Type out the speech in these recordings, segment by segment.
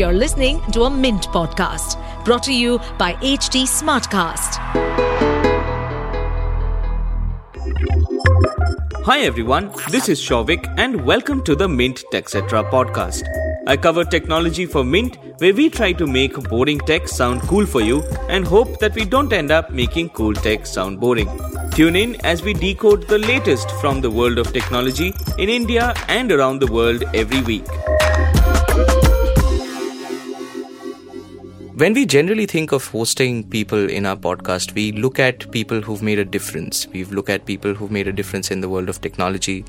You're listening to a Mint podcast brought to you by HT Smartcast. Hi everyone, this is Shouvik and welcome to the Mint TechCetra podcast. I cover technology for Mint where we try to make boring tech sound cool for you and hope that we don't end up making cool tech sound boring. Tune in as we decode the latest from the world of technology in India and around the world every week. When we generally think of hosting people in our podcast, we look at people who've made a difference. We look at people who've made a difference in the world of technology.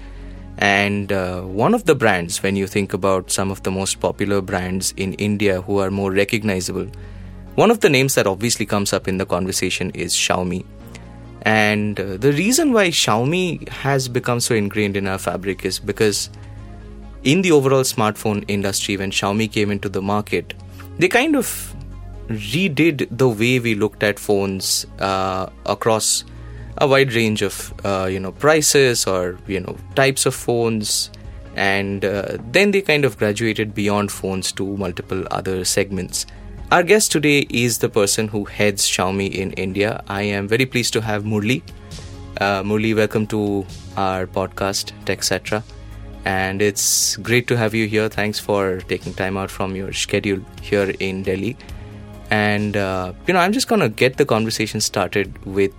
And uh, one of the brands, when you think about some of the most popular brands in India who are more recognizable, one of the names that obviously comes up in the conversation is Xiaomi. And uh, the reason why Xiaomi has become so ingrained in our fabric is because in the overall smartphone industry, when Xiaomi came into the market, they kind of redid the way we looked at phones uh, across a wide range of uh, you know prices or you know types of phones and uh, then they kind of graduated beyond phones to multiple other segments our guest today is the person who heads Xiaomi in India. I am very pleased to have Murli. Uh, Murli, welcome to our podcast, TechCetra. And it's great to have you here. Thanks for taking time out from your schedule here in Delhi. And, uh, you know, I'm just going to get the conversation started with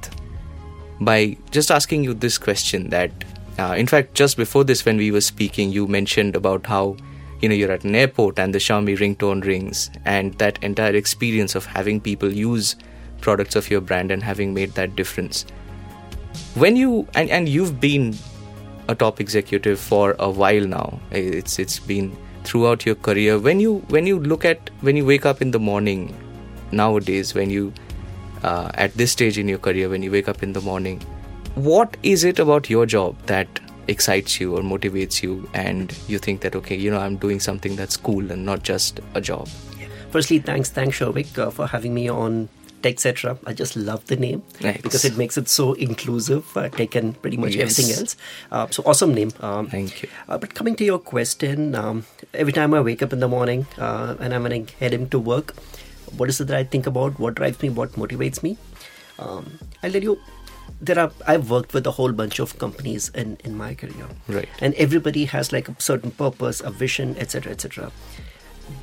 by just asking you this question that, uh, in fact, just before this, when we were speaking, you mentioned about how you know you're at an airport and the Xiaomi ringtone rings and that entire experience of having people use products of your brand and having made that difference. When you and, and you've been a top executive for a while now it's it's been throughout your career. When you when you look at when you wake up in the morning nowadays when you uh, at this stage in your career when you wake up in the morning what is it about your job that excites you or motivates you and you think that okay you know i'm doing something that's cool and not just a job firstly thanks thanks Shouvik uh, for having me on TechCetra. I just love the name Thanks. because it makes it so inclusive, uh, tech and pretty much Yes. everything else. Uh, so awesome name. Um, Thank you. Uh, but coming to your question, um, every time I wake up in the morning uh, and I'm going to head into work, what is it that I think about? What drives me? What motivates me? Um, I'll tell you. There are. I've worked with a whole bunch of companies in in my career, Right. And everybody has like a certain purpose, a vision, etc., etc.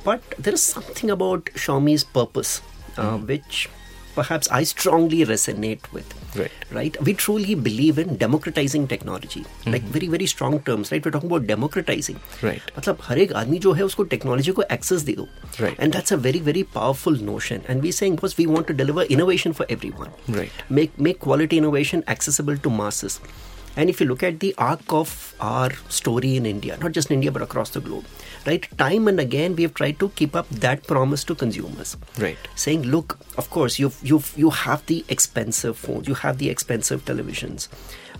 But there is something about Xiaomi's purpose, uh, which perhaps I strongly resonate with. Right. Right. We truly believe in democratizing technology. Like very very strong terms. Right. We're talking about democratizing. Right. मतलब हर एक आदमी जो है उसको technology को access दे दो Right. and that's a very very powerful notion and we're saying because we want to deliver innovation for everyone Right. make make quality innovation accessible to masses and if you look at the arc of our story in india not just in india but across the globe right time and again we have tried to keep up that promise to consumers. Right. saying look of course you've you've you have the expensive phones you have the expensive televisions.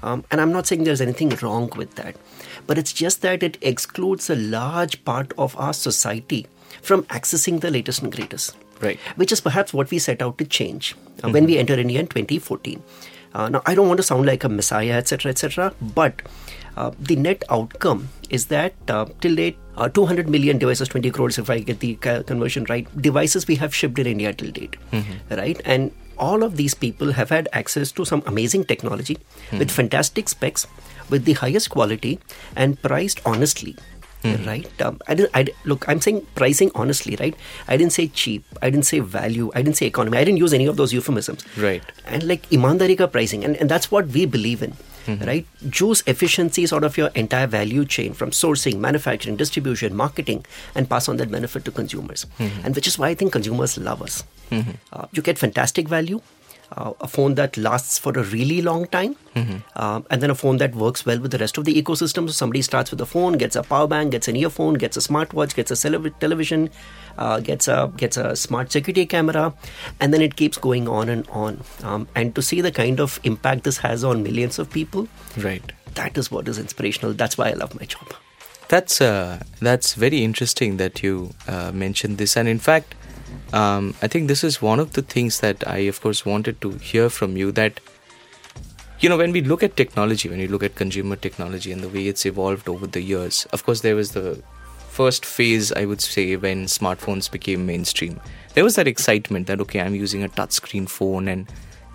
Um, and i'm not saying there's anything wrong with that but it's just that it excludes a large part of our society from accessing the latest and greatest. Right. which is perhaps what we set out to change uh, when we entered india in 2014 uh, now i don't want to sound like a messiah etc etc but uh, the net outcome is that uh, till date uh, 200 million devices 20 crores if i get the conversion right devices we have shipped in india till date right? And all of these people have had access to some amazing technology with fantastic specs with the highest quality and priced honestly right um, I didn't, I look i'm saying pricing honestly right? I didn't say cheap i didn't say value i didn't say economy i didn't use any of those euphemisms. Right. and like imandari ka pricing and, and that's what we believe in right? Juice efficiencies out of your entire value chain from sourcing manufacturing distribution marketing and pass on that benefit to consumers. And which is why i think consumers love us. Uh, you get fantastic value uh, a phone that lasts for a really long time, um, and then a phone that works well with the rest of the ecosystem. So somebody starts with a phone, gets a power bank, gets an earphone, gets a smartwatch, gets a television, uh, gets a gets a smart security camera, and then it keeps going on and on. Um, and to see the kind of impact this has on millions of people, Right. that is what is inspirational. That's why I love my job. That's uh, that's very interesting that you uh, mentioned this, and in fact, um, I think this is one of the things that I, of course, wanted to hear from you. That you know, when we look at technology, when we look at consumer technology and the way it's evolved over the years, of course, there was the first phase, I would say, when smartphones became mainstream. There was that excitement that okay, I'm using a touchscreen phone, and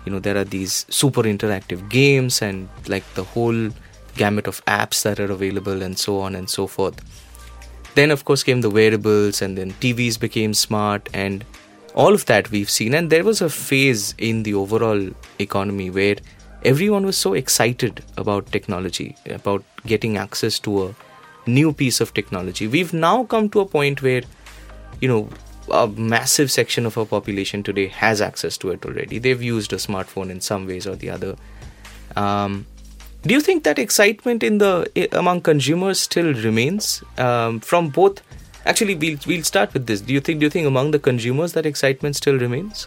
you know there are these super interactive games and like the whole gamut of apps that are available and so on and so forth. Then, of course, came the wearables, and then TVs became smart, and all of that we've seen. And there was a phase in the overall economy where everyone was so excited about technology, about getting access to a new piece of technology. We've now come to a point where, you know, a massive section of our population today has access to it already. They've used a smartphone in some ways or the other. Um, do you think that excitement in the among consumers still remains um, from both? Actually, we'll we'll start with this. Do you think do you think among the consumers that excitement still remains?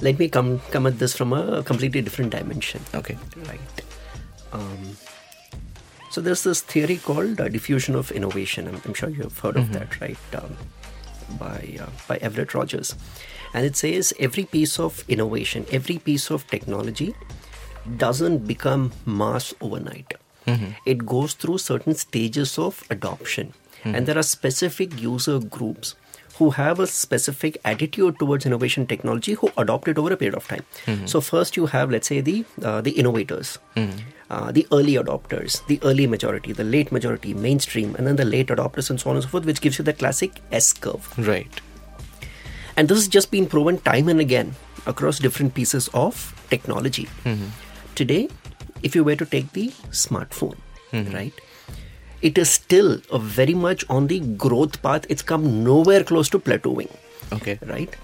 Let me come come at this from a completely different dimension. Okay. Right. Um, so there's this theory called uh, diffusion of innovation. I'm, I'm, sure you've heard of that, right? Um, by uh, by Everett Rogers, and it says every piece of innovation, every piece of technology doesn't become mass overnight. Mm-hmm. It goes through certain stages of adoption. Mm-hmm. And there are specific user groups who have a specific attitude towards innovation technology who adopt it over a period of time. Mm-hmm. So first you have, let's say, the uh, the innovators, uh, the early adopters, the early majority, the late majority, mainstream, and then the late adopters, and so on and so forth, which gives you the classic S curve. Right. And this has just been proven time and again across different pieces of technology. Mm-hmm today, if you were to take the smartphone, mm-hmm. right, it is still very much on the growth path. It's come nowhere close to plateauing. Okay. Right?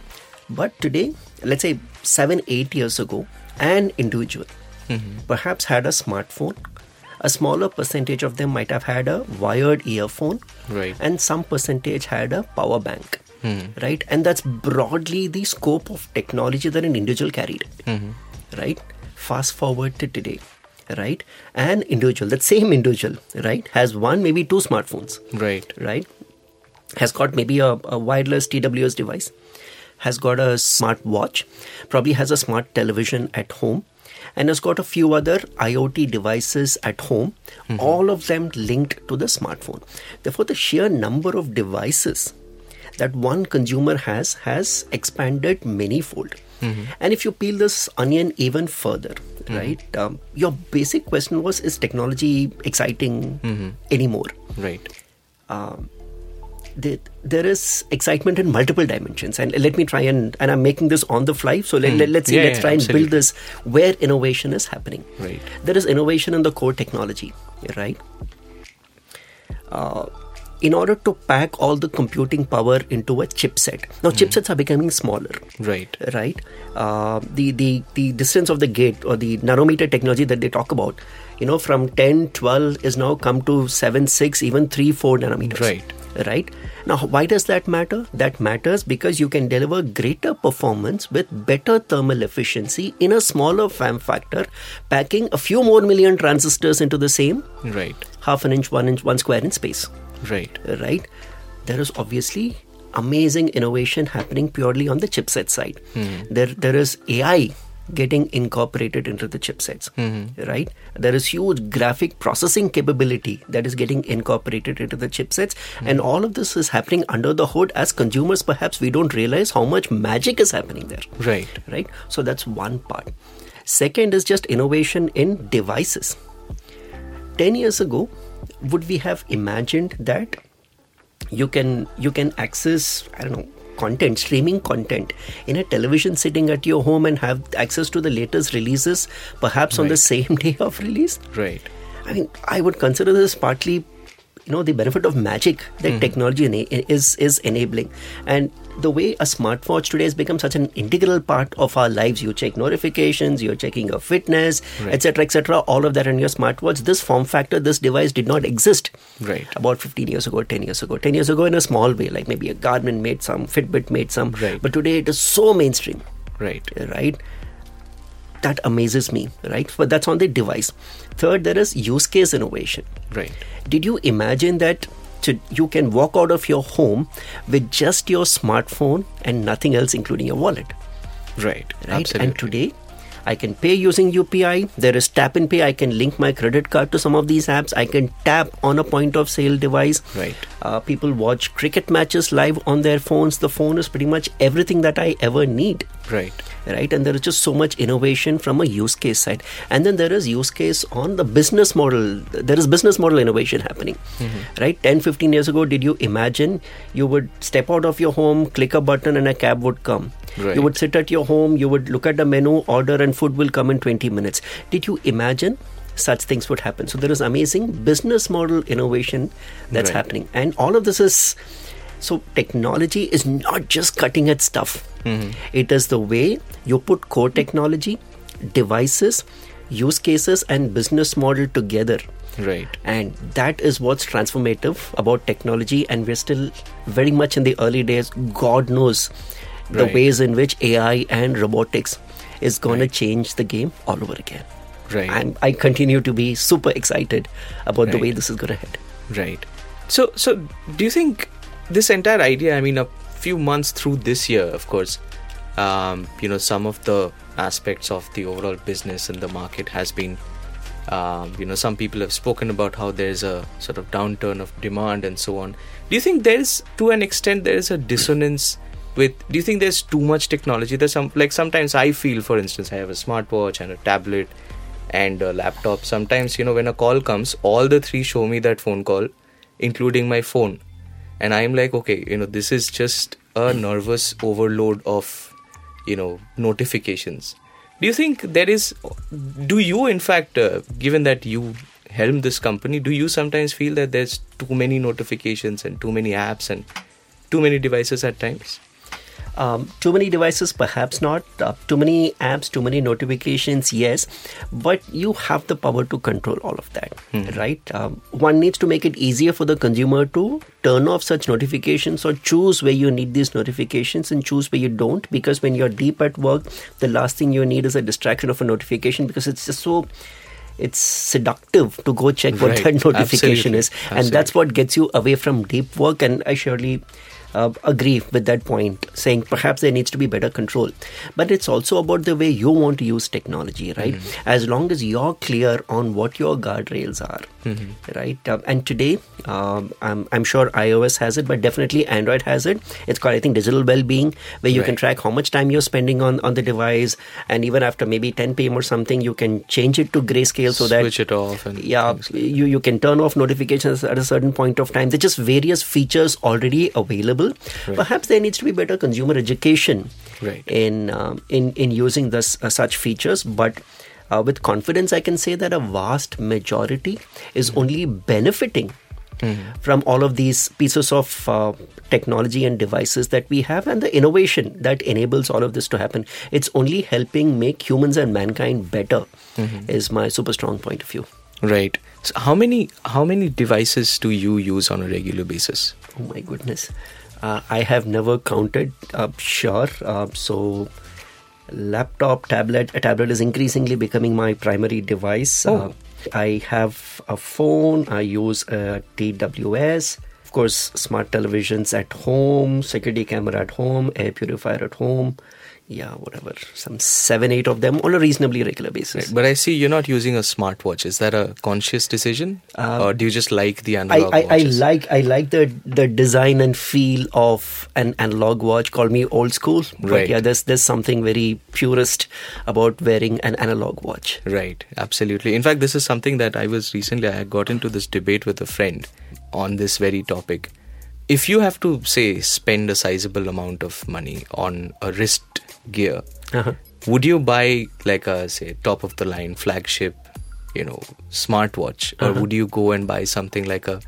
But today, let's say seven, eight years ago, an individual mm-hmm. perhaps had a smartphone. A smaller percentage of them might have had a wired earphone. Right. And some percentage had a power bank. Mm-hmm. Right? And that's broadly the scope of technology that an individual carried. Mm-hmm. Right? Fast forward to today right an individual that same individual right has one maybe two smartphones right right has got maybe a, a wireless tws device has got a smart watch probably has a smart television at home and has got a few other IoT devices at home, mm-hmm. all of them linked to the smartphone. Therefore, the sheer number of devices that one consumer has has expanded manyfold. Mm-hmm. And if you peel this onion even further, mm-hmm. right, um, your basic question was is technology exciting mm-hmm. anymore? Right. Um, the, there is excitement in multiple dimensions and let me try and and i'm making this on the fly so let, mm. let, us see yeah, let's yeah, try and absolutely. build this where innovation is happening right there is innovation in the core technology right uh, in order to pack all the computing power into a chipset. Now, mm. chipsets are becoming smaller. Right. Right. Uh, the, the, the distance of the gate or the nanometer technology that they talk about, you know, from 10, 12 is now come to 7, 6, even 3, 4 nanometers. Right. Right. Now, why does that matter? That matters because you can deliver greater performance with better thermal efficiency in a smaller form factor, packing a few more million transistors into the same right half an inch, one inch, one square in space right. Right? There is obviously amazing innovation happening purely on the chipset side. Mm-hmm. there there is ai getting incorporated into the chipsets. Mm-hmm. right? There is huge graphic processing capability that is getting incorporated into the chipsets. Mm-hmm. and all of this is happening under the hood as consumers perhaps we don't realize how much magic is happening there. Right. Right? So that's one part. Second is just innovation in devices. 10 years ago would we have imagined that you can you can access I don't know content streaming content in a television sitting at your home and have access to the latest releases perhaps right. on the same day of release right I mean I would consider this partly you know the benefit of magic that mm-hmm. technology is is enabling and the way a smartwatch today has become such an integral part of our lives. You check notifications you're checking your fitness etc right. etc et all of that on your smartwatch this form factor this device did not exist right. about 15 years ago 10 years ago. 10 years ago in a small way like maybe a garmin made some fitbit made some. Right. but today it is so mainstream. Right. Right? That amazes me right? But that's on the device. Third there is use case innovation. Right. Did you imagine that to, you can walk out of your home with just your smartphone and nothing else including your wallet right right Absolutely. and today I can pay using UPI. There is tap and pay. I can link my credit card to some of these apps. I can tap on a point of sale device. Right. Uh, people watch cricket matches live on their phones. The phone is pretty much everything that I ever need Right. Right? And there is just so much innovation from a use case side. And then there is use case on the business model. There is business model innovation happening. Mm-hmm. Right? 10 15 years ago did you imagine you would step out of your home click a button and a cab would come? Right. you would sit at your home you would look at the menu order and food will come in 20 minutes. Did you imagine such things would happen? So there is amazing business model innovation that's Right. happening. And all of this is so technology is not just cutting edge stuff. Mm-hmm. It is the way you put core technology, devices, use cases, and business model together. Right. And that is what's transformative about technology. And we're still very much in the early days. God knows the Right. ways in which AI and robotics is going Right. to change the game all over again. Right. And I continue to be super excited about the way this is going to head. Right. So, so do you think this entire idea? I mean, a few months through this year, of course, um, you know, some of the aspects of the overall business and the market has been, um, you know, some people have spoken about how there's a sort of downturn of demand and so on. Do you think there's, to an extent, there is a dissonance? With, do you think there's too much technology? There's some like sometimes I feel, for instance, I have a smartwatch and a tablet and a laptop. Sometimes, you know, when a call comes, all the three show me that phone call, including my phone. And I'm like, okay, you know, this is just a nervous overload of, you know, notifications. Do you think there is, do you, in fact, uh, given that you helm this company, do you sometimes feel that there's too many notifications and too many apps and too many devices at times? Um, too many devices, perhaps not. Uh, too many apps, too many notifications, yes. But you have the power to control all of that, right? Um, one needs to make it easier for the consumer to turn off such notifications or choose where you need these notifications and choose where you don't. Because when you're deep at work, the last thing you need is a distraction of a notification because it's just so. It's seductive to go check what Right. that notification Absolutely. is, and that's what gets you away from deep work. And I surely uh, agree with that point, saying perhaps there needs to be better control. But it's also about the way you want to use technology, right? Mm-hmm. As long as you're clear on what your guardrails are, Mm-hmm. right? Um, and today, um, I'm, I'm sure iOS has it, but definitely Android has it. It's called, I think, digital well-being, where you can track how much time you're spending on on the device, and even after maybe 10 p.m. or something, you can change it to grayscale so that Switch it off and yeah like you you can turn off notifications at a certain point of time there's just various features already available Right. perhaps there needs to be better consumer education Right. in um, in in using this uh, such features but uh, with confidence i can say that a vast majority is Mm-hmm. only benefiting from all of these pieces of uh, technology and devices that we have and the innovation that enables all of this to happen it's only helping make humans and mankind better Mm-hmm. is my super strong point of view Right. So how many how many devices do you use on a regular basis? Oh my goodness. Uh, I have never counted. Uh, sure. Uh, so, laptop, tablet. A tablet is increasingly becoming my primary device. Oh. Uh, I have a phone. I use a TWS. Of course, smart televisions at home, security camera at home, air purifier at home. Yeah, whatever. Some seven, eight of them on a reasonably regular basis. But I see you're not using a smartwatch. Is that a conscious decision, or do you just like the Um, I, analog I, I watches? like I like the the design and feel of an analog watch. Call me old school, but Right. yeah, there's there's something very purist about wearing an analog watch. Right, absolutely. In fact, this is something that I was recently, I got into this debate with a friend on this very topic. If you have to, say, spend a sizable amount of money on a wrist gear, Uh-huh. would you buy like a, say, top of the line flagship, you know, smartwatch, or Uh-huh. would you go and buy something like a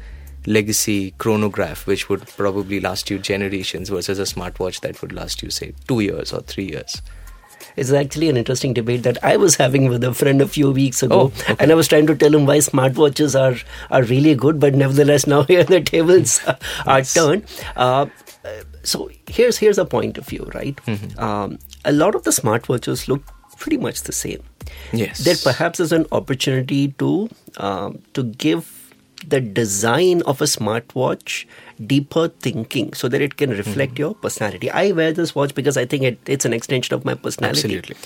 legacy chronograph, which would probably last you generations versus a smartwatch that would last you, say, two years or three years? It's actually an interesting debate that I was having with a friend a few weeks ago, Oh, okay. and I was trying to tell him why smartwatches are are really good, but nevertheless now here the tables are Yes. turned. Uh, so here's here's a point of view, right? Mm-hmm. Um, a lot of the smartwatches look pretty much the same. Yes. there perhaps is an opportunity to um, to give the design of a smartwatch deeper thinking so that it can reflect Mm-hmm. your personality. I wear this watch because I think it, it's an extension of my personality. Absolutely.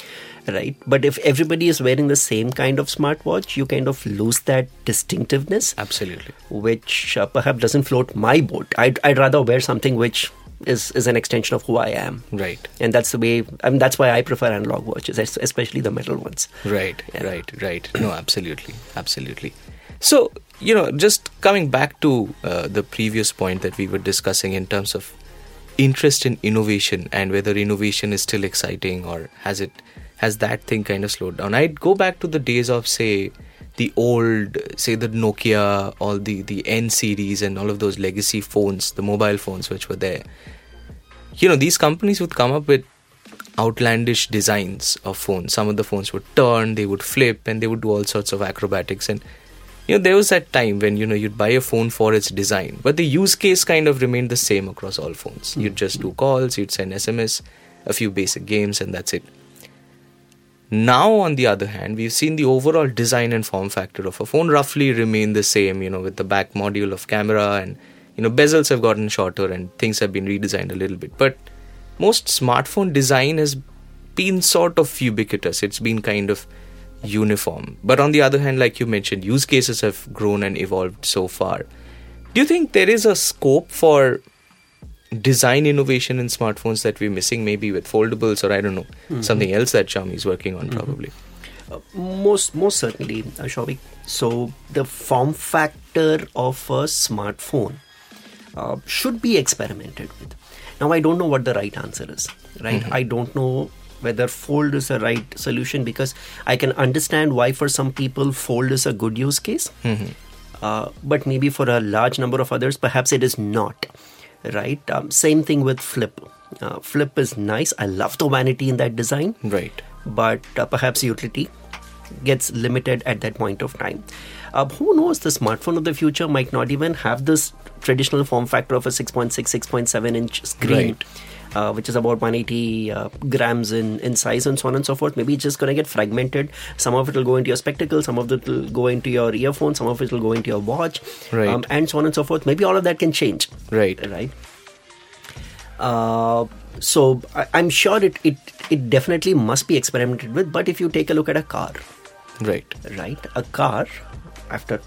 Right. But if everybody is wearing the same kind of smartwatch, you kind of lose that distinctiveness, Absolutely. which uh, perhaps doesn't float my boat. I'd, I'd rather wear something which is, is an extension of who I am. Right. And that's the way, I mean, that's why I prefer analog watches, especially the metal ones. Right, Yeah. right, right. No, absolutely, absolutely. So, you know, just coming back to uh, the previous point that we were discussing in terms of interest in innovation and whether innovation is still exciting or has it has that thing kind of slowed down. I'd go back to the days of say the old say the Nokia or the the N series and all of those legacy phones, the mobile phones which were there. You know, these companies would come up with outlandish designs of phones. Some of the phones would turn, they would flip, and they would do all sorts of acrobatics. And you know, there was that time when you know you'd buy a phone for its design, but the use case kind of remained the same across all phones. Hmm. You'd just do calls, you'd send SMS, a few basic games, and that's it. Now, on the other hand, we've seen the overall design and form factor of a phone roughly remain the same, you know, with the back module of camera and, you know, bezels have gotten shorter and things have been redesigned a little bit. But most smartphone design has been sort of ubiquitous. It's been kind of uniform. But on the other hand, like you mentioned, use cases have grown and evolved so far. Do you think there is a scope for design innovation in smartphones that we're missing, maybe with foldables or I don't know, something else that Xiaomi is working on probably? Most, most certainly, uh. So the form factor of a smartphone uh, should be experimented with. Now, I don't know what the right answer is. Right? I don't know whether fold is the right solution because I can understand why for some people fold is a good use case, uh, but maybe for a large number of others, perhaps it is not. Right? Um, same thing with flip. Uh, flip is nice. I love the vanity in that design Right. but uh, perhaps utility gets limited at that point of time. Uh, who knows? The smartphone of the future might not even have this traditional form factor of a 6.6, 6.7 inch screen. Right. Uh, which is about 180 uh, grams in, in size and so on and so forth. Maybe it's just going to get fragmented. Some of it will go into your spectacle, some of it will go into your earphone, some of it will go into your watch, um, and so on and so forth. Maybe all of that can change Right. right uh, so I, i'm sure it, it it definitely must be experimented with but if you take a look at a car Right. right a car after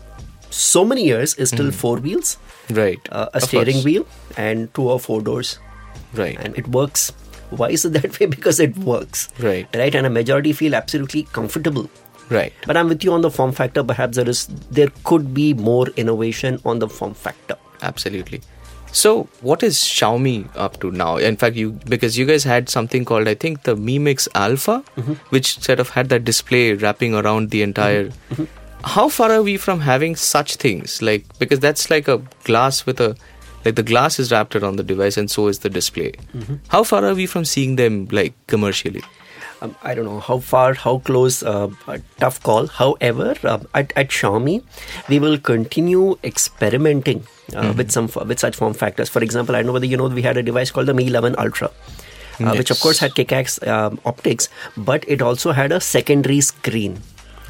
so many years is still four wheels Right. uh, a. Of steering course. wheel and two or four doors Right. and it works why is it that way because it works Right. right and a majority feel absolutely comfortable right. but i'm with you on the form factor perhaps there is there could be more innovation on the form factor Absolutely. So, what is Xiaomi up to now? In fact, you because you guys had something called I think the Mi Mix Alpha, mm-hmm. which sort of had that display wrapping around the entire. Mm-hmm. Mm-hmm. How far are we from having such things? Like because that's like a glass with a like the glass is wrapped around the device and so is the display. How far are we from seeing them like commercially? um, I don't know how far, how close, uh, a tough call. However, uh, at, at Xiaomi, we will continue experimenting uh, with some with such form factors. For example, I don't know whether you know we had a device called the Mi 11 Ultra. Uh, Which of course had kick-ass um, optics, but it also had a secondary screen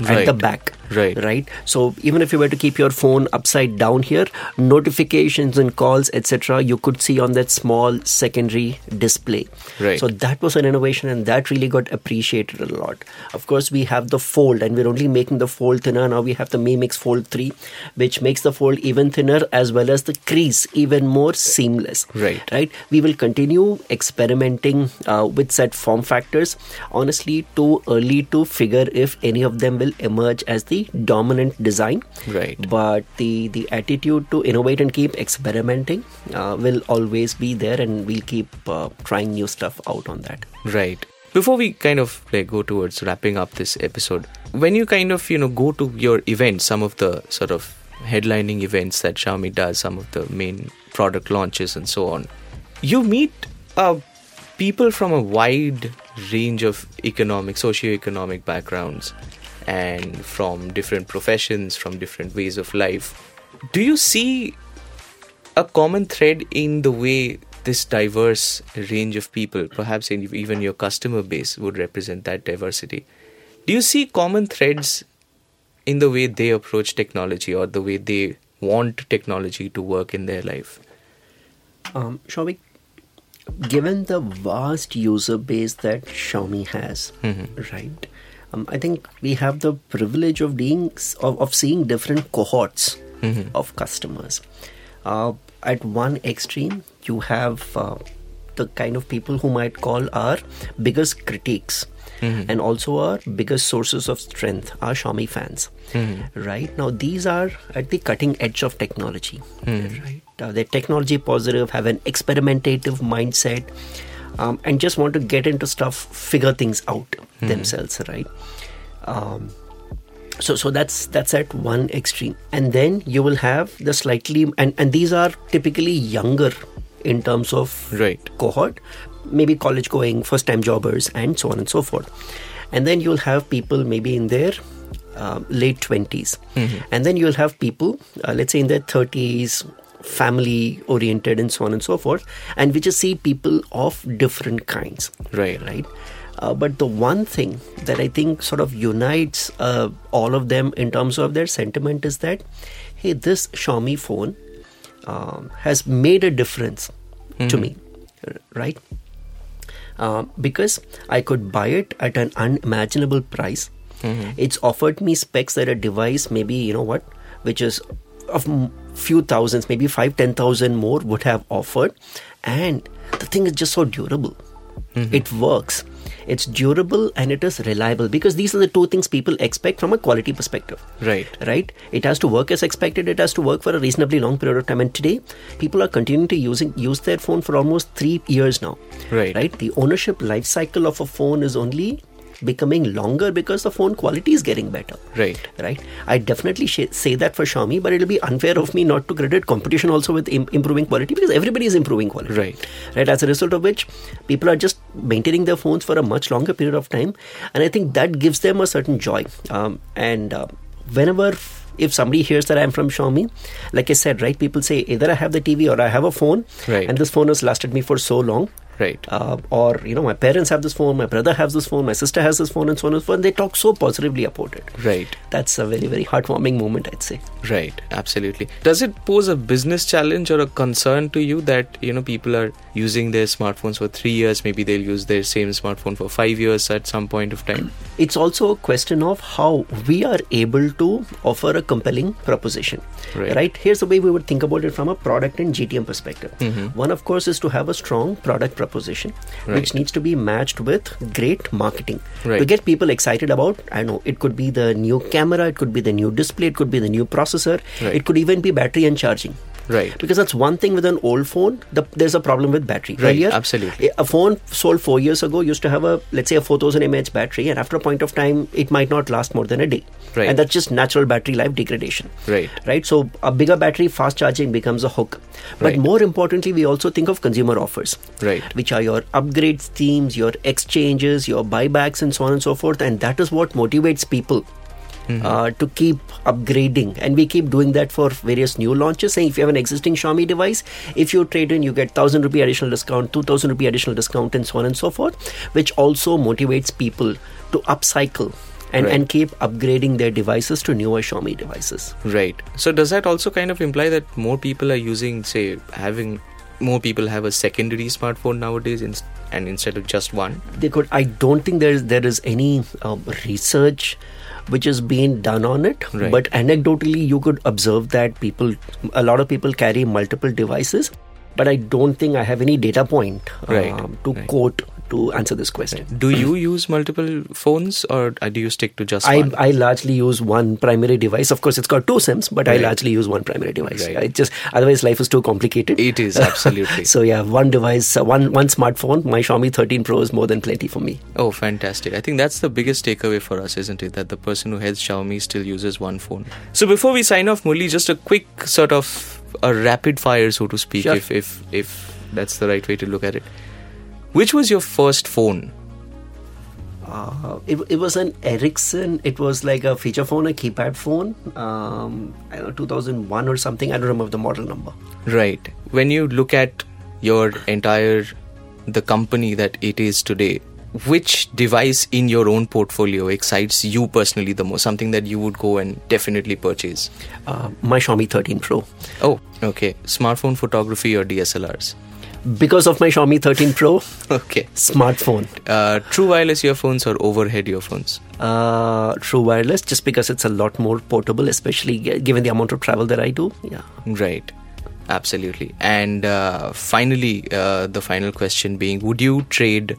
at the back. Right. Right. So even if you were to keep your phone upside down here, notifications and calls, etc., you could see on that small secondary display. Right. So that was an innovation and that really got appreciated a lot. Of course, we have the fold and we're only making the fold thinner. Now we have the Mi Mix Fold 3, which makes the fold even thinner as well as the crease even more seamless. Right. Right. We will continue experimenting uh, with set form factors. Honestly, too early to figure if any of them will emerge as the dominant design. Right. But the, the attitude to innovate and keep experimenting uh, will always be there and we'll keep uh, trying new stuff out on that. Right. Before we kind of like go towards wrapping up this episode, when you kind of you know go to your events, some of the sort of headlining events that Xiaomi does, some of the main product launches and so on, you meet uh, people from a wide range of economic, socio-economic backgrounds, and from different professions, from different ways of life. Do you see a common thread in the way this diverse range of people, perhaps even your customer base, would represent that diversity. Do you see common threads in the way they approach technology or the way they want technology to work in their life? Um, Shouvik, given the vast user base that Xiaomi has, right? Um, I think we have the privilege of being of, of seeing different cohorts of customers. Uh, at one extreme, you have uh, the kind of people who might call our biggest critiques and also our biggest sources of strength, our Xiaomi fans. Right now, these are at the cutting edge of technology. Right, uh, they're technology positive, have an experimentative mindset, um, and just want to get into stuff, figure things out themselves. Right. Um, so so that's that's at one extreme and then you will have the slightly and and these are typically younger in terms of Right. cohort maybe college going first time jobbers and so on and so forth and then you'll have people maybe in their um, late 20s and then you'll have people uh, let's say in their 30s family oriented and so on and so forth and we just see people of different kinds Right. right uh, but the one thing that I think sort of unites uh, all of them in terms of their sentiment is that, hey, this Xiaomi phone um, has made a difference to me, right? Um, because I could buy it at an unimaginable price. It's offered me specs that a device, maybe you know what, which is of m- few thousands, maybe five, ten thousand more would have offered, and the thing is just so durable. Mm-hmm. It works. It's durable and it is reliable because these are the two things people expect from a quality perspective Right. right it has to work as expected it has to work for a reasonably long period of time and today people are continuing to using use their phone for almost 3 years now Right. right the ownership life cycle of a phone is only becoming longer because the phone quality is getting better Right. right i definitely sh- say that for xiaomi but it'll be unfair of me not to credit competition also with Im- improving quality because everybody is improving quality Right. right as a result of which people are just maintaining their phones for a much longer period of time and i think that gives them a certain joy um, and uh, whenever if somebody hears that i'm from xiaomi like i said right people say either i have the tv or i have a phone Right. and this phone has lasted me for so long Right. uh, or you know my parents have this phone my brother has this phone my sister has this phone and so on and so forth and they talk so positively about it Right. that's a very very heartwarming moment i'd say Right, absolutely. Does it pose a business challenge or a concern to you that you know people are using their smartphones for three years? Maybe they'll use their same smartphone for five years at some point of time. it's also a question of how we are able to offer a compelling proposition Right. here's the way we would think about it from a product and gtm perspective mm-hmm. one of course is to have a strong product proposition Right. which needs to be matched with great marketing Right. to get people excited about i know it could be the new camera it could be the new display it could be the new processor Right. it could even be battery and charging Right. because that's one thing with an old phone the, there's a problem with battery Right, Earlier, absolutely. a phone sold four years ago used to have a let's say a 4000 mAh battery and after a point of time it might not last more than a day Right. and that's just natural battery life degradation Right. right so a bigger battery fast charging becomes a hook but Right. more importantly we also think of consumer offers Right. which are your upgrade schemes your exchanges your buybacks and so on and so forth and that is what motivates people Mm-hmm. uh, to keep upgrading and we keep doing that for various new launches saying if you have an existing Xiaomi device if you trade in you get 1000 rupee additional discount 2000 rupee additional discount and so on and so forth which also motivates people to upcycle and, Right. and keep upgrading their devices to newer Xiaomi devices Right. So does that also kind of imply that more people are using, say, having more people have a secondary smartphone nowadays, in, and instead of just one? they could i don't think there is there is any um, research which is being done on it Right. but anecdotally you could observe that people a lot of people carry multiple devices but i don't think i have any data point Right, um, to right. quote to answer this question Do you use multiple phones, or uh, do you stick to just I, one? I largely use one primary device. Of course, it's got two SIMs, but I largely use one primary device. Right. I just otherwise life is too complicated. It is, absolutely. so yeah, one device, uh, one one smartphone. My Xiaomi 13 Pro is more than plenty for me. Oh, fantastic. I think that's the biggest takeaway for us, isn't it? That the person who heads Xiaomi still uses one phone. So before we sign off, Murli, just a quick sort of a rapid fire, so to speak, Sure. if, if, if that's the right way to look at it. Which was your first phone? Uh, it, it was an Ericsson. It was like a feature phone, a keypad phone. Um, I don't know, 2001 or something. I don't remember the model number. Right. When you look at your entire the company that it is today, which device in your own portfolio excites you personally the most? Something that you would go and definitely purchase? Uh, my Xiaomi 13 Pro. Oh, okay. Smartphone photography or DSLRs? Because of my Xiaomi 13 Pro Okay. smartphone. Uh, true wireless earphones or overhead earphones? Uh, true wireless, just because it's a lot more portable, especially given the amount of travel that I do. Yeah. Right. Absolutely. And uh, finally, uh, the final question being Would you trade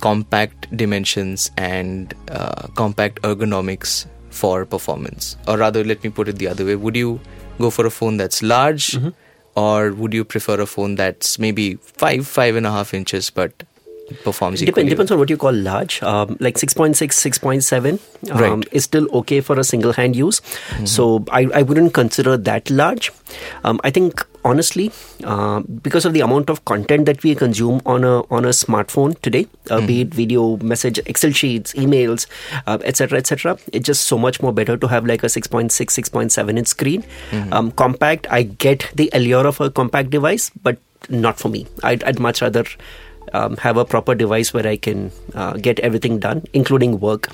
compact dimensions and uh, compact ergonomics for performance? Or rather, let me put it the other way Would you go for a phone that's large? Or would you prefer a phone that's maybe five, five and a half inches but performs Dep- depends on what you call large. Um, like 6.6, 6.7 um, Right. is still okay for a single hand use. So I, I wouldn't consider that large. Um, I think honestly, uh, because of the amount of content that we consume on a on a smartphone today, uh, be it video, message, Excel sheets, emails, uh, etc., etc., it's just so much more better to have like a 6.6, 6.7 inch screen. Um, compact, I get the allure of a compact device, but not for me. I'd, I'd much rather um, have a proper device where I can uh, get everything done, including work.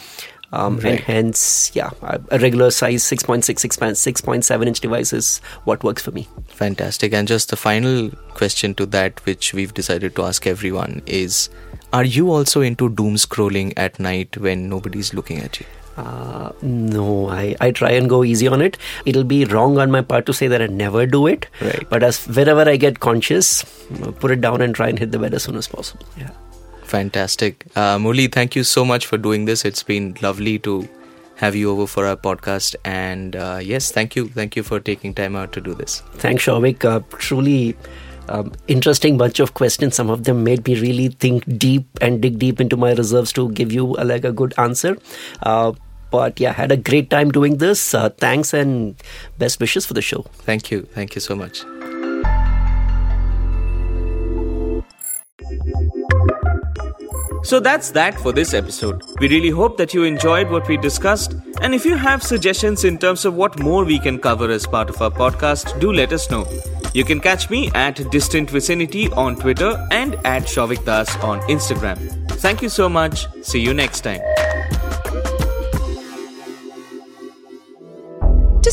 Um, And hence, yeah, a a regular size 6.6, 6.7 inch device is what works for me. Fantastic. And just the final question to that, which we've decided to ask everyone, is Are you also into doom scrolling at night when nobody's looking at you? Uh, no, I, I try and go easy on it. It'll be wrong on my part to say that I never do it. Right. But as wherever I get conscious, uh, put it down and try and hit the bed as soon as possible. Yeah. Fantastic. Uh, Murli, thank you so much for doing this. It's been lovely to have you over for our podcast. And uh, yes, thank you. Thank you for taking time out to do this. Thanks, Shouvik. Uh, truly um, interesting bunch of questions. Some of them made me really think deep and dig deep into my reserves to give you uh, like a good answer. Uh, but yeah, had a great time doing this. Uh, thanks and best wishes for the show. Thank you. Thank you so much. So that's that for this episode. We really hope that you enjoyed what we discussed. And if you have suggestions in terms of what more we can cover as part of our podcast, do let us know. You can catch me at Distant Vicinity on Twitter and at Shouvik Das on Instagram. Thank you so much. See you next time.